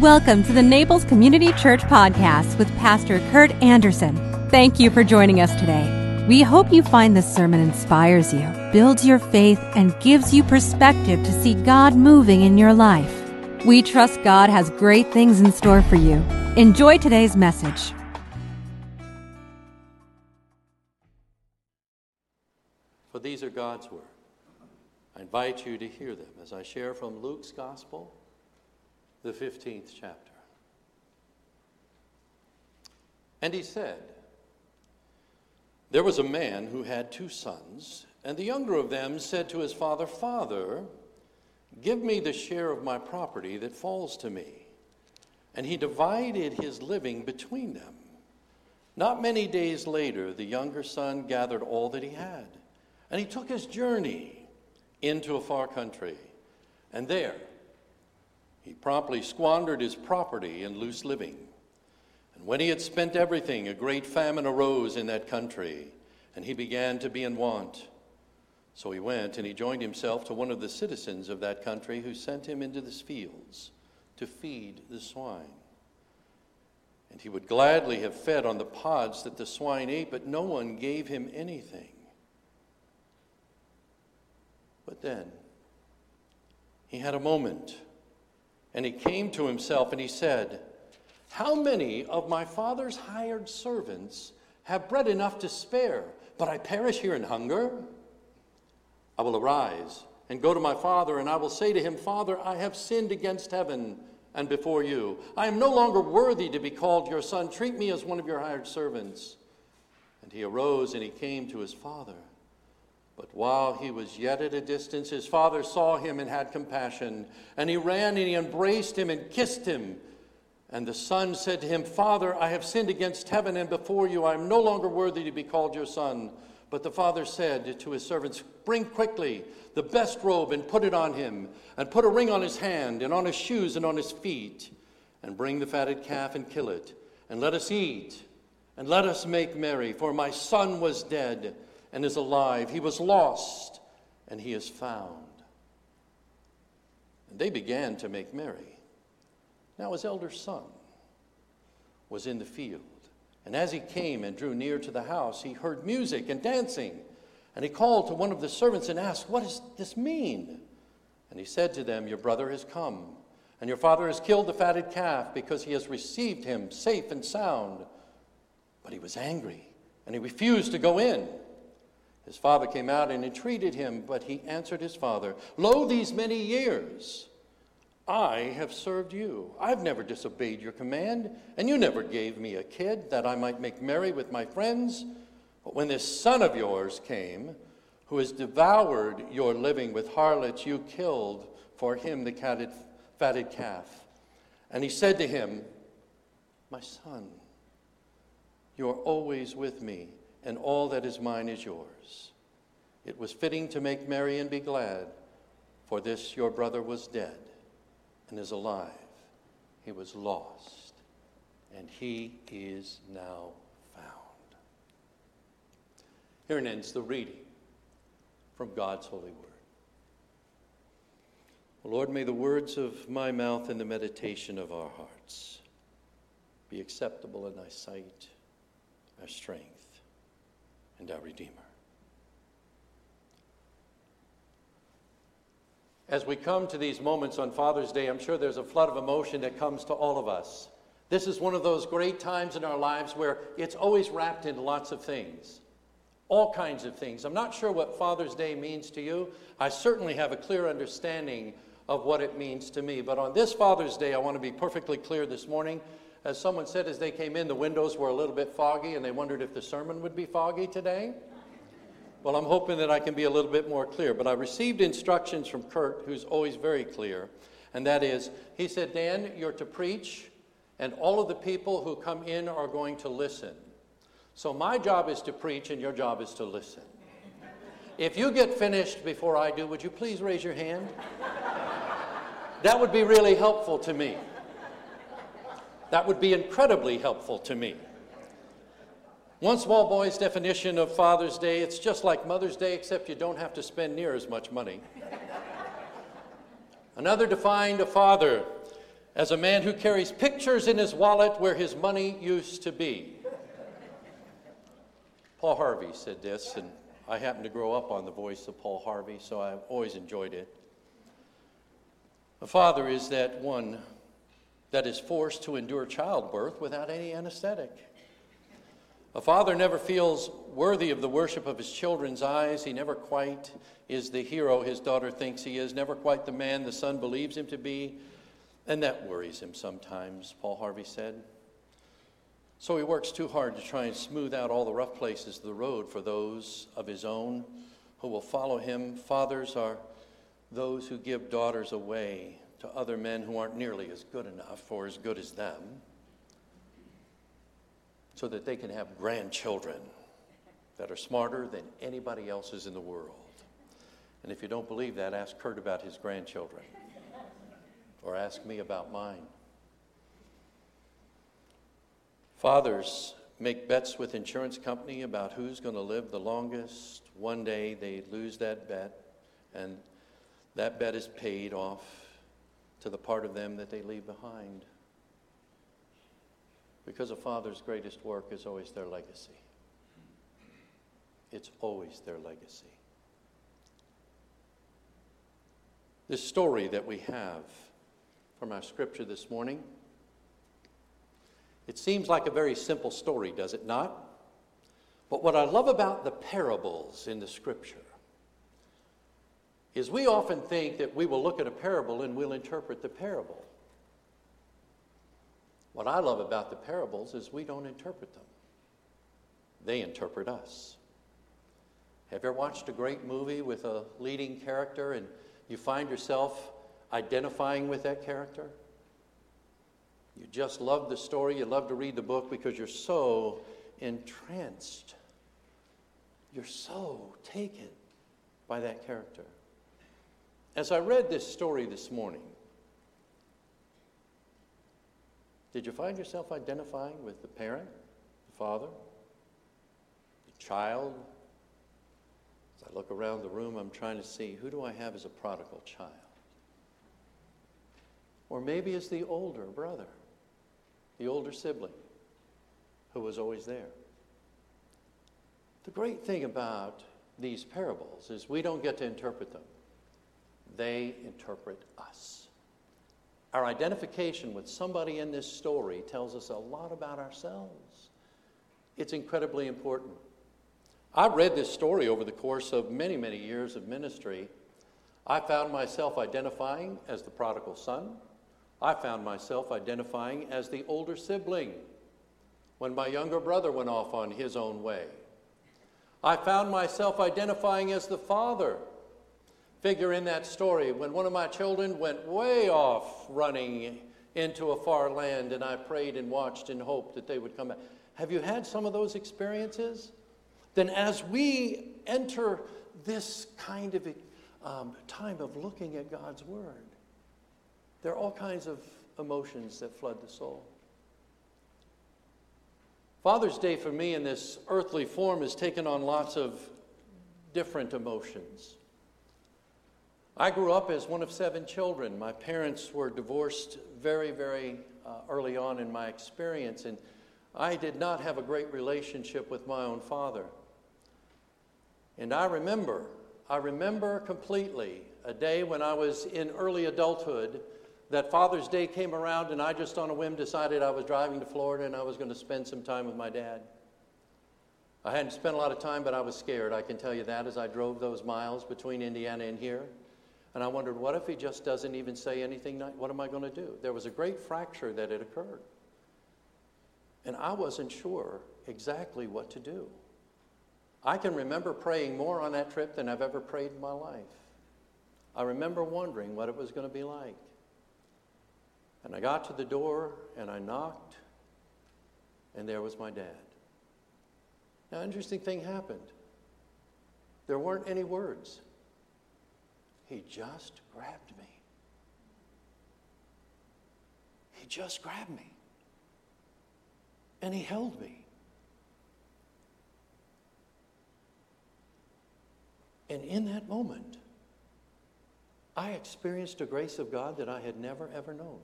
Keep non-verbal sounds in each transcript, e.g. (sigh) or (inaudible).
Welcome to the Naples Community Church Podcast with Pastor Kurt Anderson. Thank you for joining us today. We hope you find this sermon inspires you, builds your faith, and gives you perspective to see God moving in your life. We trust God has great things in store for you. Enjoy today's message. For these are God's word. I invite you to hear them as I share from Luke's Gospel, the 15th chapter. And he said, There was a man who had two sons, and the younger of them said to his father, Father, give me the share of my property that falls to me. And he divided his living between them. Not many days later, the younger son gathered all that he had, and he took his journey into a far country. And there, he promptly squandered his property in loose living. And when he had spent everything, a great famine arose in that country, and he began to be in want. So he went and he joined himself to one of the citizens of that country who sent him into the fields to feed the swine. And he would gladly have fed on the pods that the swine ate, but no one gave him anything. But then he had a moment and he came to himself and he said, How many of my father's hired servants have bread enough to spare, but I perish here in hunger? I will arise and go to my father, and I will say to him, Father, I have sinned against heaven and before you. I am no longer worthy to be called your son. Treat me as one of your hired servants. And he arose and he came to his father. But while he was yet at a distance, his father saw him and had compassion. And he ran and he embraced him and kissed him. And the son said to him, Father, I have sinned against heaven and before you. I am no longer worthy to be called your son. But the father said to his servants, Bring quickly the best robe and put it on him, and put a ring on his hand, and on his shoes, and on his feet. And bring the fatted calf and kill it, and let us eat, and let us make merry. For my son was dead and is alive. He was lost and he is found. And they began to make merry. Now his elder son was in the field. And as he came and drew near to the house, he heard music and dancing. And he called to one of the servants and asked, What does this mean? And he said to them, Your brother has come, and your father has killed the fatted calf because he has received him safe and sound. But he was angry, and he refused to go in. His father came out and entreated him, but he answered his father, Lo, these many years I have served you. I've never disobeyed your command, and you never gave me a kid that I might make merry with my friends. But when this son of yours came, who has devoured your living with harlots, you killed for him the catted, fatted calf. And he said to him, My son, you are always with me and all that is mine is yours. It was fitting to make merry and be glad, for this your brother was dead and is alive. He was lost, and he is now found. Here ends the reading from God's holy word. Lord, may the words of my mouth and the meditation of our hearts be acceptable in thy sight, our strength and our Redeemer. As we come to these moments on Father's Day, I'm sure there's a flood of emotion that comes to all of us. This is one of those great times in our lives where it's always wrapped in lots of things, all kinds of things. I'm not sure what Father's Day means to you. I certainly have a clear understanding of what it means to me. But on this Father's Day, I want to be perfectly clear this morning as someone said as they came in, the windows were a little bit foggy and they wondered if the sermon would be foggy today. Well, I'm hoping that I can be a little bit more clear. But I received instructions from Kurt, who's always very clear, and that is he said, Dan, you're to preach, and all of the people who come in are going to listen. So my job is to preach, and your job is to listen. If you get finished before I do, would you please raise your hand? (laughs) That would be really helpful to me. That would be incredibly helpful to me. One small boy's definition of Father's Day, it's just like Mother's Day, except you don't have to spend near as much money. Another defined a father as a man who carries pictures in his wallet where his money used to be. Paul Harvey said this, and I happened to grow up on the voice of Paul Harvey, so I've always enjoyed it. A father is that one that is forced to endure childbirth without any anesthetic. A father never feels worthy of the worship of his children's eyes. He never quite is the hero his daughter thinks he is, never quite the man the son believes him to be. And that worries him sometimes, Paul Harvey said. So he works too hard to try and smooth out all the rough places of the road for those of his own who will follow him. Fathers are those who give daughters away to other men who aren't nearly as good enough or as good as them so that they can have grandchildren that are smarter than anybody else's in the world. And if you don't believe that, ask Kurt about his grandchildren or ask me about mine. Fathers make bets with insurance company about who's going to live the longest. One day they lose that bet, and that bet is paid off to the part of them that they leave behind. Because a father's greatest work is always their legacy. It's always their legacy. This story that we have from our scripture this morning, it seems like a very simple story, does it not? But what I love about the parables in the scripture is we often think that we will look at a parable and we'll interpret the parable. What I love about the parables is we don't interpret them, they interpret us. Have you ever watched a great movie with a leading character and you find yourself identifying with that character? You just love the story, you love to read the book because you're so entranced. You're so taken by that character. As I read this story this morning, did you find yourself identifying with the parent, the father, the child? As I look around the room, I'm trying to see who do I have as a prodigal child? Or maybe as the older brother, the older sibling who was always there. The great thing about these parables is we don't get to interpret them they interpret us. Our identification with somebody in this story tells us a lot about ourselves. It's incredibly important. I've read this story over the course of many, many years of ministry. I found myself identifying as the prodigal son. I found myself identifying as the older sibling when my younger brother went off on his own way. I found myself identifying as the father figure in that story when one of my children went way off running into a far land and I prayed and watched and hoped that they would come back. Have you had some of those experiences? Then, as we enter this kind of um, time of looking at God's Word, there are all kinds of emotions that flood the soul. Father's Day for me in this earthly form has taken on lots of different emotions. I grew up as one of seven children. My parents were divorced very, very uh, early on in my experience, and I did not have a great relationship with my own father. And I remember, I remember completely a day when I was in early adulthood that Father's Day came around, and I just on a whim decided I was driving to Florida and I was going to spend some time with my dad. I hadn't spent a lot of time, but I was scared. I can tell you that as I drove those miles between Indiana and here. And I wondered, what if he just doesn't even say anything? What am I going to do? There was a great fracture that had occurred. And I wasn't sure exactly what to do. I can remember praying more on that trip than I've ever prayed in my life. I remember wondering what it was going to be like. And I got to the door and I knocked, and there was my dad. Now, interesting thing happened. There weren't any words. He just grabbed me. He just grabbed me. And he held me. And in that moment, I experienced a grace of God that I had never, ever known.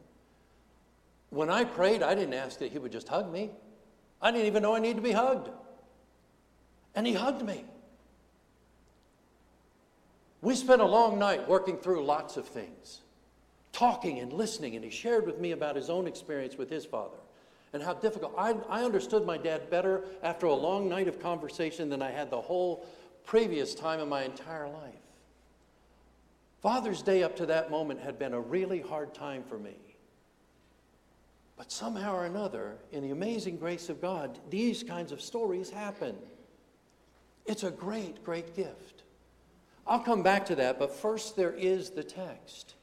When I prayed, I didn't ask that he would just hug me. I didn't even know I needed to be hugged. And he hugged me. We spent a long night working through lots of things, talking and listening, and he shared with me about his own experience with his father and how difficult. I, I understood my dad better after a long night of conversation than I had the whole previous time in my entire life. Father's Day up to that moment had been a really hard time for me. But somehow or another, in the amazing grace of God, these kinds of stories happen. It's a great, great gift. I'll come back to that, but first there is the text.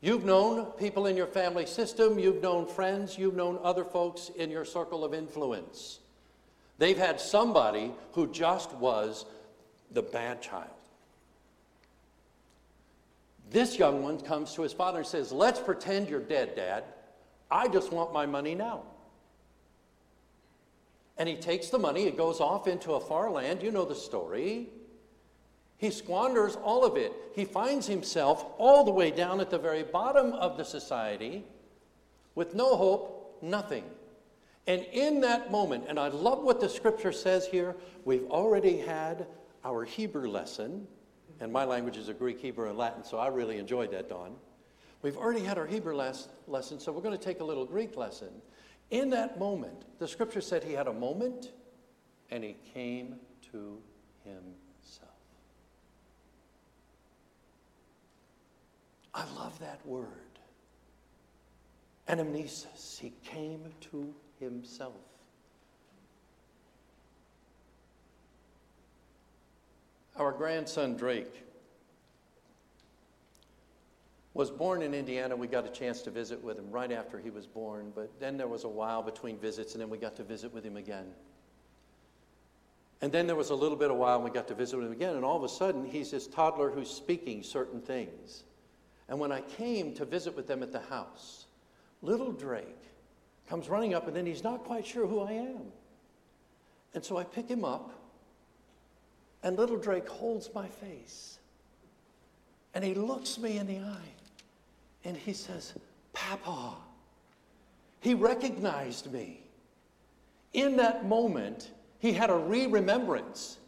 You've known people in your family system, you've known friends, you've known other folks in your circle of influence. They've had somebody who just was the bad child. This young one comes to his father and says, Let's pretend you're dead, Dad. I just want my money now. And he takes the money, it goes off into a far land. You know the story. He squanders all of it. He finds himself all the way down at the very bottom of the society with no hope, nothing. And in that moment, and I love what the scripture says here, we've already had our Hebrew lesson, and my language is a Greek, Hebrew, and Latin, so I really enjoyed that, Don. We've already had our Hebrew les- lesson, so we're going to take a little Greek lesson. In that moment, the scripture said he had a moment and he came to himself. I love that word. Anamnesis. He came to himself. Our grandson Drake was born in Indiana. We got a chance to visit with him right after he was born, but then there was a while between visits, and then we got to visit with him again. And then there was a little bit of while, and we got to visit with him again, and all of a sudden, he's this toddler who's speaking certain things. And when I came to visit with them at the house, little Drake comes running up, and then he's not quite sure who I am. And so I pick him up, and little Drake holds my face. And he looks me in the eye. And he says, Papa. He recognized me. In that moment, he had a re remembrance.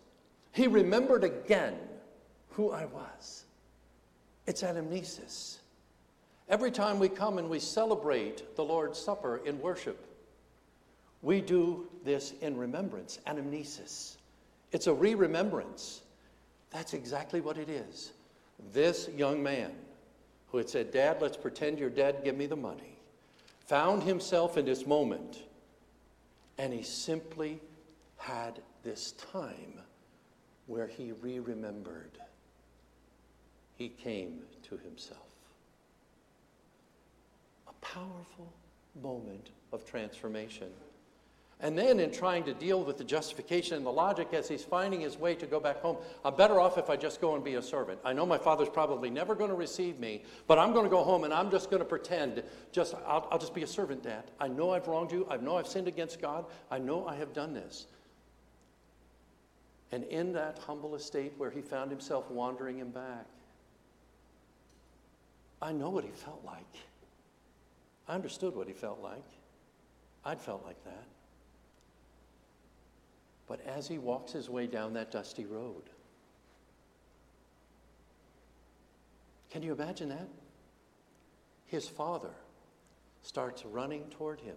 He remembered again who I was. It's anamnesis. Every time we come and we celebrate the Lord's Supper in worship, we do this in remembrance, anamnesis. It's a re remembrance. That's exactly what it is. This young man who had said, Dad, let's pretend you're dead, give me the money, found himself in this moment, and he simply had this time where he re remembered. He came to himself. A powerful moment of transformation. And then, in trying to deal with the justification and the logic as he's finding his way to go back home, I'm better off if I just go and be a servant. I know my father's probably never going to receive me, but I'm going to go home and I'm just going to pretend, just, I'll, I'll just be a servant, Dad. I know I've wronged you. I know I've sinned against God. I know I have done this. And in that humble estate where he found himself wandering him back, I know what he felt like. I understood what he felt like. I'd felt like that. But as he walks his way down that dusty road, can you imagine that? His father starts running toward him.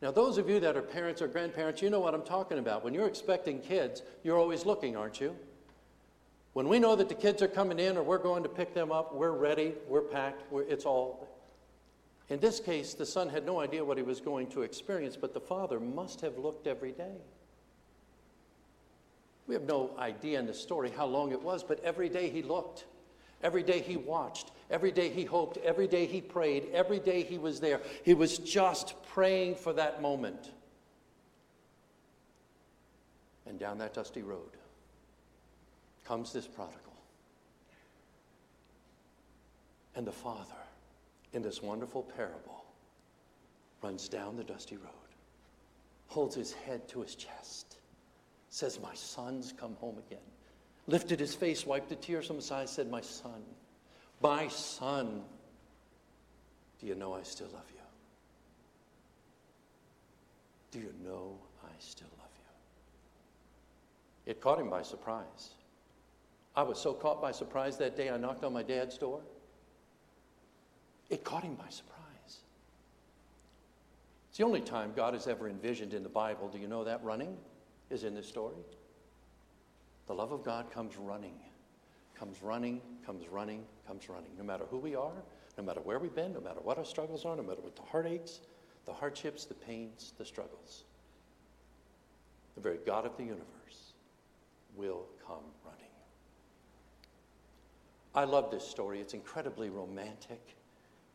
Now, those of you that are parents or grandparents, you know what I'm talking about. When you're expecting kids, you're always looking, aren't you? When we know that the kids are coming in or we're going to pick them up, we're ready, we're packed, we're, it's all. In this case, the son had no idea what he was going to experience, but the father must have looked every day. We have no idea in the story how long it was, but every day he looked. Every day he watched. Every day he hoped. Every day he prayed. Every day he was there. He was just praying for that moment. And down that dusty road comes this prodigal. And the father, in this wonderful parable, runs down the dusty road, holds his head to his chest says, My son's come home again. Lifted his face, wiped the tears from his eyes, said, My son, my son. Do you know I still love you? Do you know I still love you? It caught him by surprise. I was so caught by surprise that day I knocked on my dad's door. It caught him by surprise. It's the only time God has ever envisioned in the Bible. Do you know that running is in this story? The love of God comes running, comes running, comes running, comes running. No matter who we are, no matter where we've been, no matter what our struggles are, no matter what the heartaches, the hardships, the pains, the struggles. The very God of the universe will come. I love this story. It's incredibly romantic.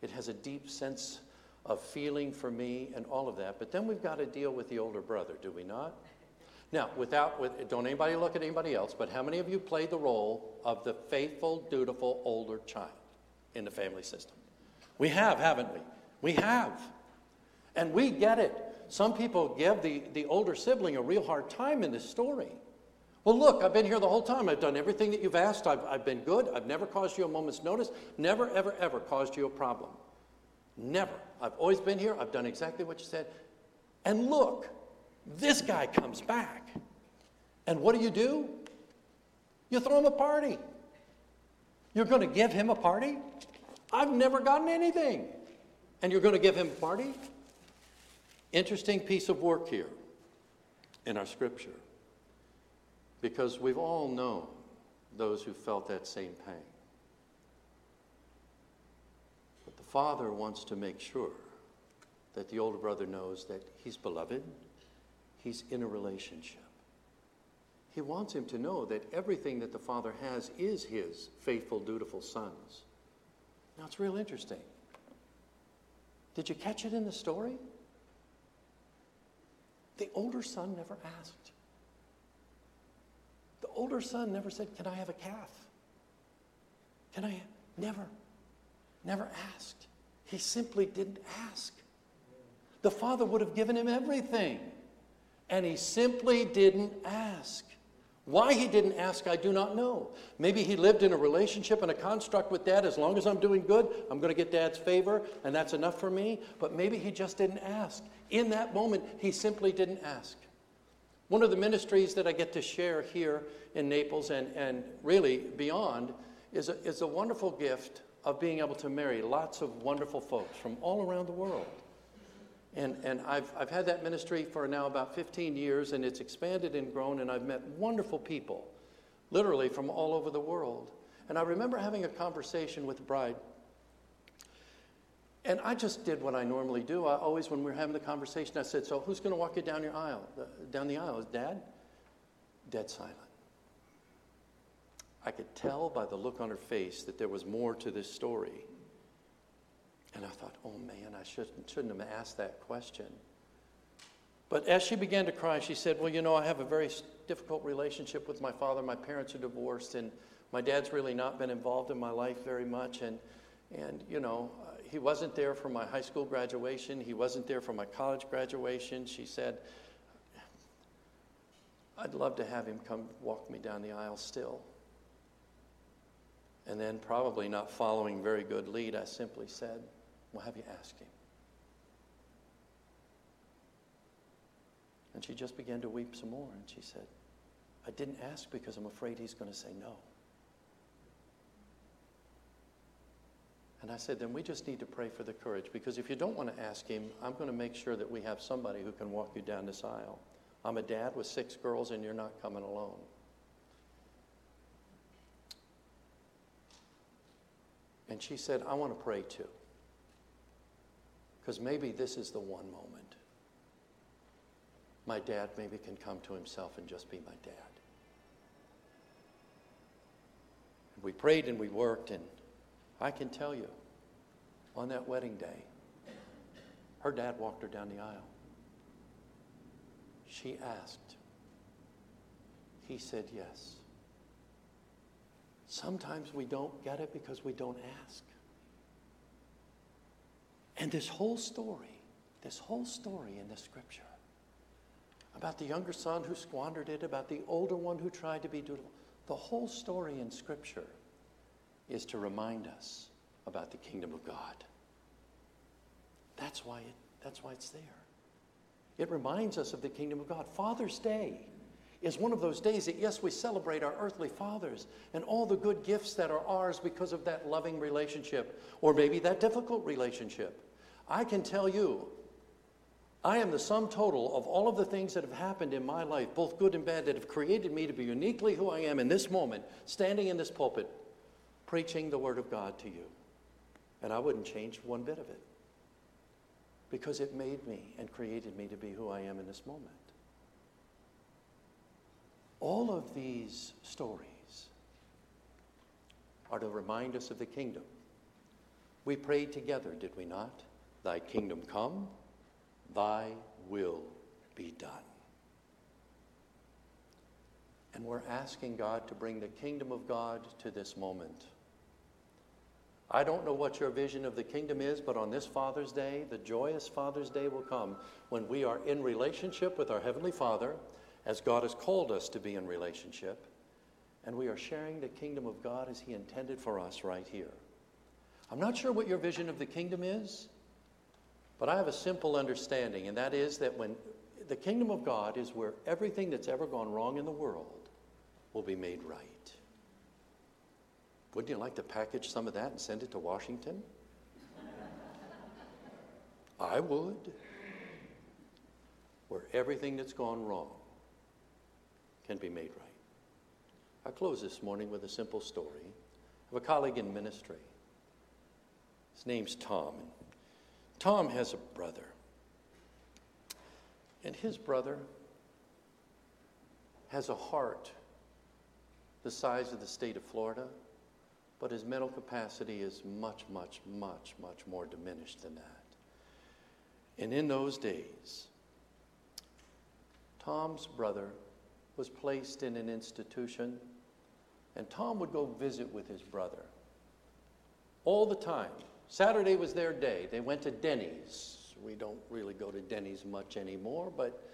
It has a deep sense of feeling for me and all of that. But then we've got to deal with the older brother, do we not? Now, without, with, don't anybody look at anybody else, but how many of you played the role of the faithful, dutiful older child in the family system? We have, haven't we? We have. And we get it. Some people give the, the older sibling a real hard time in this story. Well, look, I've been here the whole time. I've done everything that you've asked. I've, I've been good. I've never caused you a moment's notice. Never, ever, ever caused you a problem. Never. I've always been here. I've done exactly what you said. And look, this guy comes back. And what do you do? You throw him a party. You're going to give him a party? I've never gotten anything. And you're going to give him a party? Interesting piece of work here in our scripture. Because we've all known those who felt that same pain. But the father wants to make sure that the older brother knows that he's beloved He's in a relationship. He wants him to know that everything that the Father has is his faithful, dutiful sons. Now, it's real interesting. Did you catch it in the story? The older son never asked. Older son never said, Can I have a calf? Can I? Never. Never asked. He simply didn't ask. The father would have given him everything and he simply didn't ask. Why he didn't ask, I do not know. Maybe he lived in a relationship and a construct with dad. As long as I'm doing good, I'm going to get dad's favor, and that's enough for me. But maybe he just didn't ask. In that moment, he simply didn't ask. One of the ministries that I get to share here in Naples and, and really beyond is a, is a wonderful gift of being able to marry lots of wonderful folks from all around the world. And, and I've, I've had that ministry for now about 15 years, and it's expanded and grown, and I've met wonderful people, literally from all over the world. And I remember having a conversation with the bride. And I just did what I normally do. I always, when we were having the conversation, I said, So who's going to walk you down your aisle? Uh, down the aisle? Is dad? Dead silent. I could tell by the look on her face that there was more to this story. And I thought, oh man, I shouldn't, shouldn't have asked that question. But as she began to cry, she said, Well, you know, I have a very difficult relationship with my father. My parents are divorced, and my dad's really not been involved in my life very much. And, and you know, he wasn't there for my high school graduation, he wasn't there for my college graduation. She said, I'd love to have him come walk me down the aisle still. And then, probably not following very good lead, I simply said, well, have you asked him? And she just began to weep some more, and she said, I didn't ask because I'm afraid he's going to say no. And I said, then we just need to pray for the courage because if you don't want to ask him, I'm going to make sure that we have somebody who can walk you down this aisle. I'm a dad with six girls, and you're not coming alone. And she said, I want to pray too. Because maybe this is the one moment. My dad maybe can come to himself and just be my dad. we prayed and we worked, and I can tell you, on that wedding day, her dad walked her down the aisle. She asked. He said yes. Sometimes we don't get it because we don't ask. And this whole story, this whole story in the scripture about the younger son who squandered it, about the older one who tried to be dutiful, the whole story in scripture is to remind us about the kingdom of God. That's why, it, that's why it's there. It reminds us of the kingdom of God. Father's Day is one of those days that, yes, we celebrate our earthly fathers and all the good gifts that are ours because of that loving relationship or maybe that difficult relationship. I can tell you, I am the sum total of all of the things that have happened in my life, both good and bad, that have created me to be uniquely who I am in this moment, standing in this pulpit, preaching the Word of God to you. And I wouldn't change one bit of it because it made me and created me to be who I am in this moment. All of these stories are to remind us of the kingdom. We prayed together, did we not? Thy kingdom come, thy will be done. And we're asking God to bring the kingdom of God to this moment. I don't know what your vision of the kingdom is, but on this Father's Day, the joyous Father's Day will come when we are in relationship with our Heavenly Father as God has called us to be in relationship, and we are sharing the kingdom of God as He intended for us right here. I'm not sure what your vision of the kingdom is, but I have a simple understanding, and that is that when the kingdom of God is where everything that's ever gone wrong in the world will be made right. Wouldn't you like to package some of that and send it to Washington? I would. Where everything that's gone wrong can be made right. I close this morning with a simple story of a colleague in ministry. His name's Tom. And Tom has a brother. And his brother has a heart the size of the state of Florida, but his mental capacity is much, much, much, much more diminished than that. And in those days, Tom's brother was placed in an institution, and Tom would go visit with his brother all the time. Saturday was their day. They went to Denny's. We don't really go to Denny's much anymore, but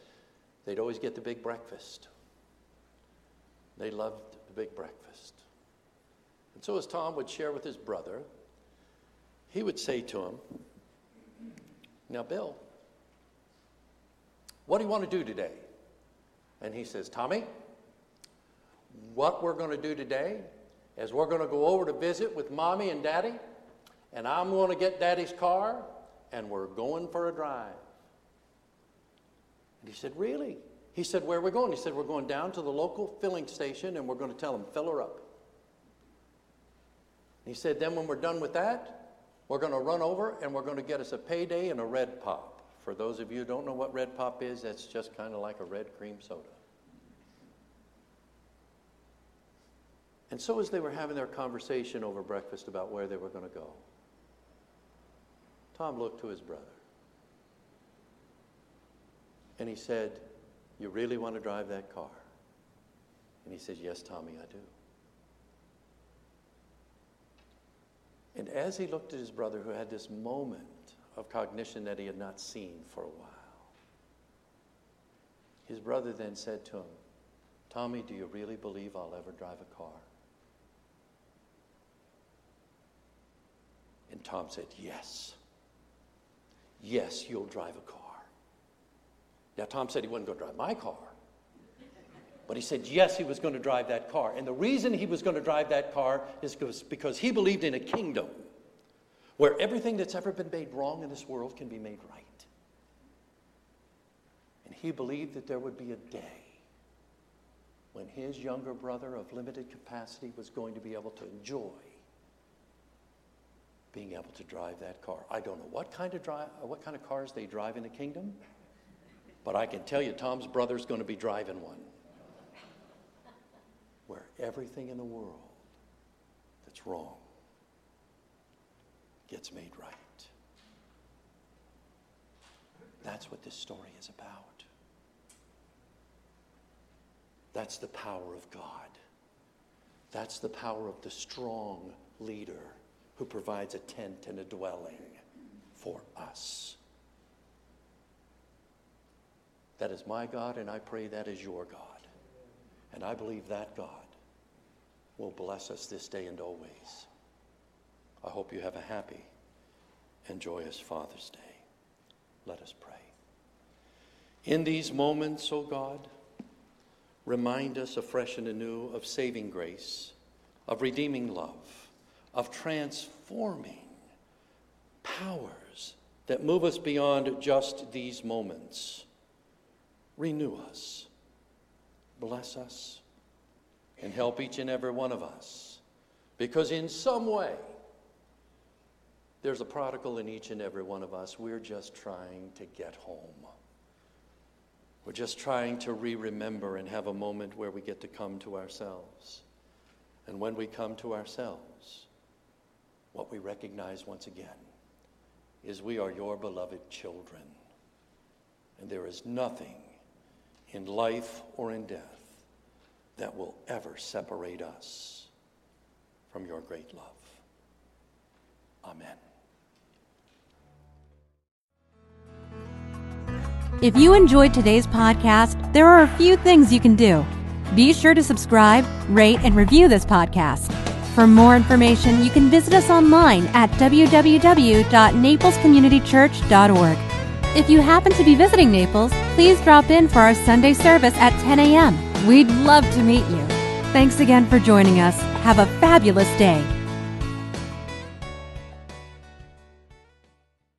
they'd always get the big breakfast. They loved the big breakfast. And so, as Tom would share with his brother, he would say to him, Now, Bill, what do you want to do today? And he says, Tommy, what we're going to do today is we're going to go over to visit with mommy and daddy, and I'm going to get daddy's car, and we're going for a drive. And he said, Really? He said, Where are we going? He said, We're going down to the local filling station, and we're going to tell them, fill her up. He said, Then when we're done with that, we're going to run over and we're going to get us a payday and a red pop. For those of you who don't know what red pop is, that's just kind of like a red cream soda. And so, as they were having their conversation over breakfast about where they were going to go, Tom looked to his brother and he said, You really want to drive that car? And he says, Yes, Tommy, I do. And as he looked at his brother, who had this moment of cognition that he had not seen for a while. His brother then said to him, Tommy, do you really believe I'll ever drive a car? And Tom said, Yes. Yes, you'll drive a car. Now, Tom said he wasn't going to drive my car. But he said, yes, he was going to drive that car. And the reason he was going to drive that car is because he believed in a kingdom where everything that's ever been made wrong in this world can be made right. And he believed that there would be a day when his younger brother of limited capacity was going to be able to enjoy being able to drive that car. I don't know what kind of what kind of cars they drive in the kingdom, but I can tell you Tom's brother's going to be driving one everything in the world that's wrong gets made right. That's what this story is about. That's the power of God. That's the power of the strong leader who provides a tent and a dwelling for us. That is my God, and I pray that is your God. And I believe that God will bless us this day and always. I hope you have a happy and joyous Father's Day. Let us pray. In these moments, O God, remind us afresh and anew of saving grace, of redeeming love, of transforming powers that move us beyond just these moments. Renew us, bless us, and help each and every one of us. Because in some way, there's a prodigal in each and every one of us. We're just trying to get home. We're just trying to re remember and have a moment where we get to come to ourselves. And when we come to ourselves, what we recognize once again is we are your beloved children. And there is nothing in life or in death that will ever separate us from your great love. Amen. If you enjoyed today's podcast, there are a few things you can do. Be sure to subscribe, rate, and review this podcast. For more information, you can visit us online at www.naplescommunitychurch.org. If you happen to be visiting Naples, please drop in for our Sunday service at 10 a.m. We'd love to meet you. Thanks again for joining us. Have a fabulous day.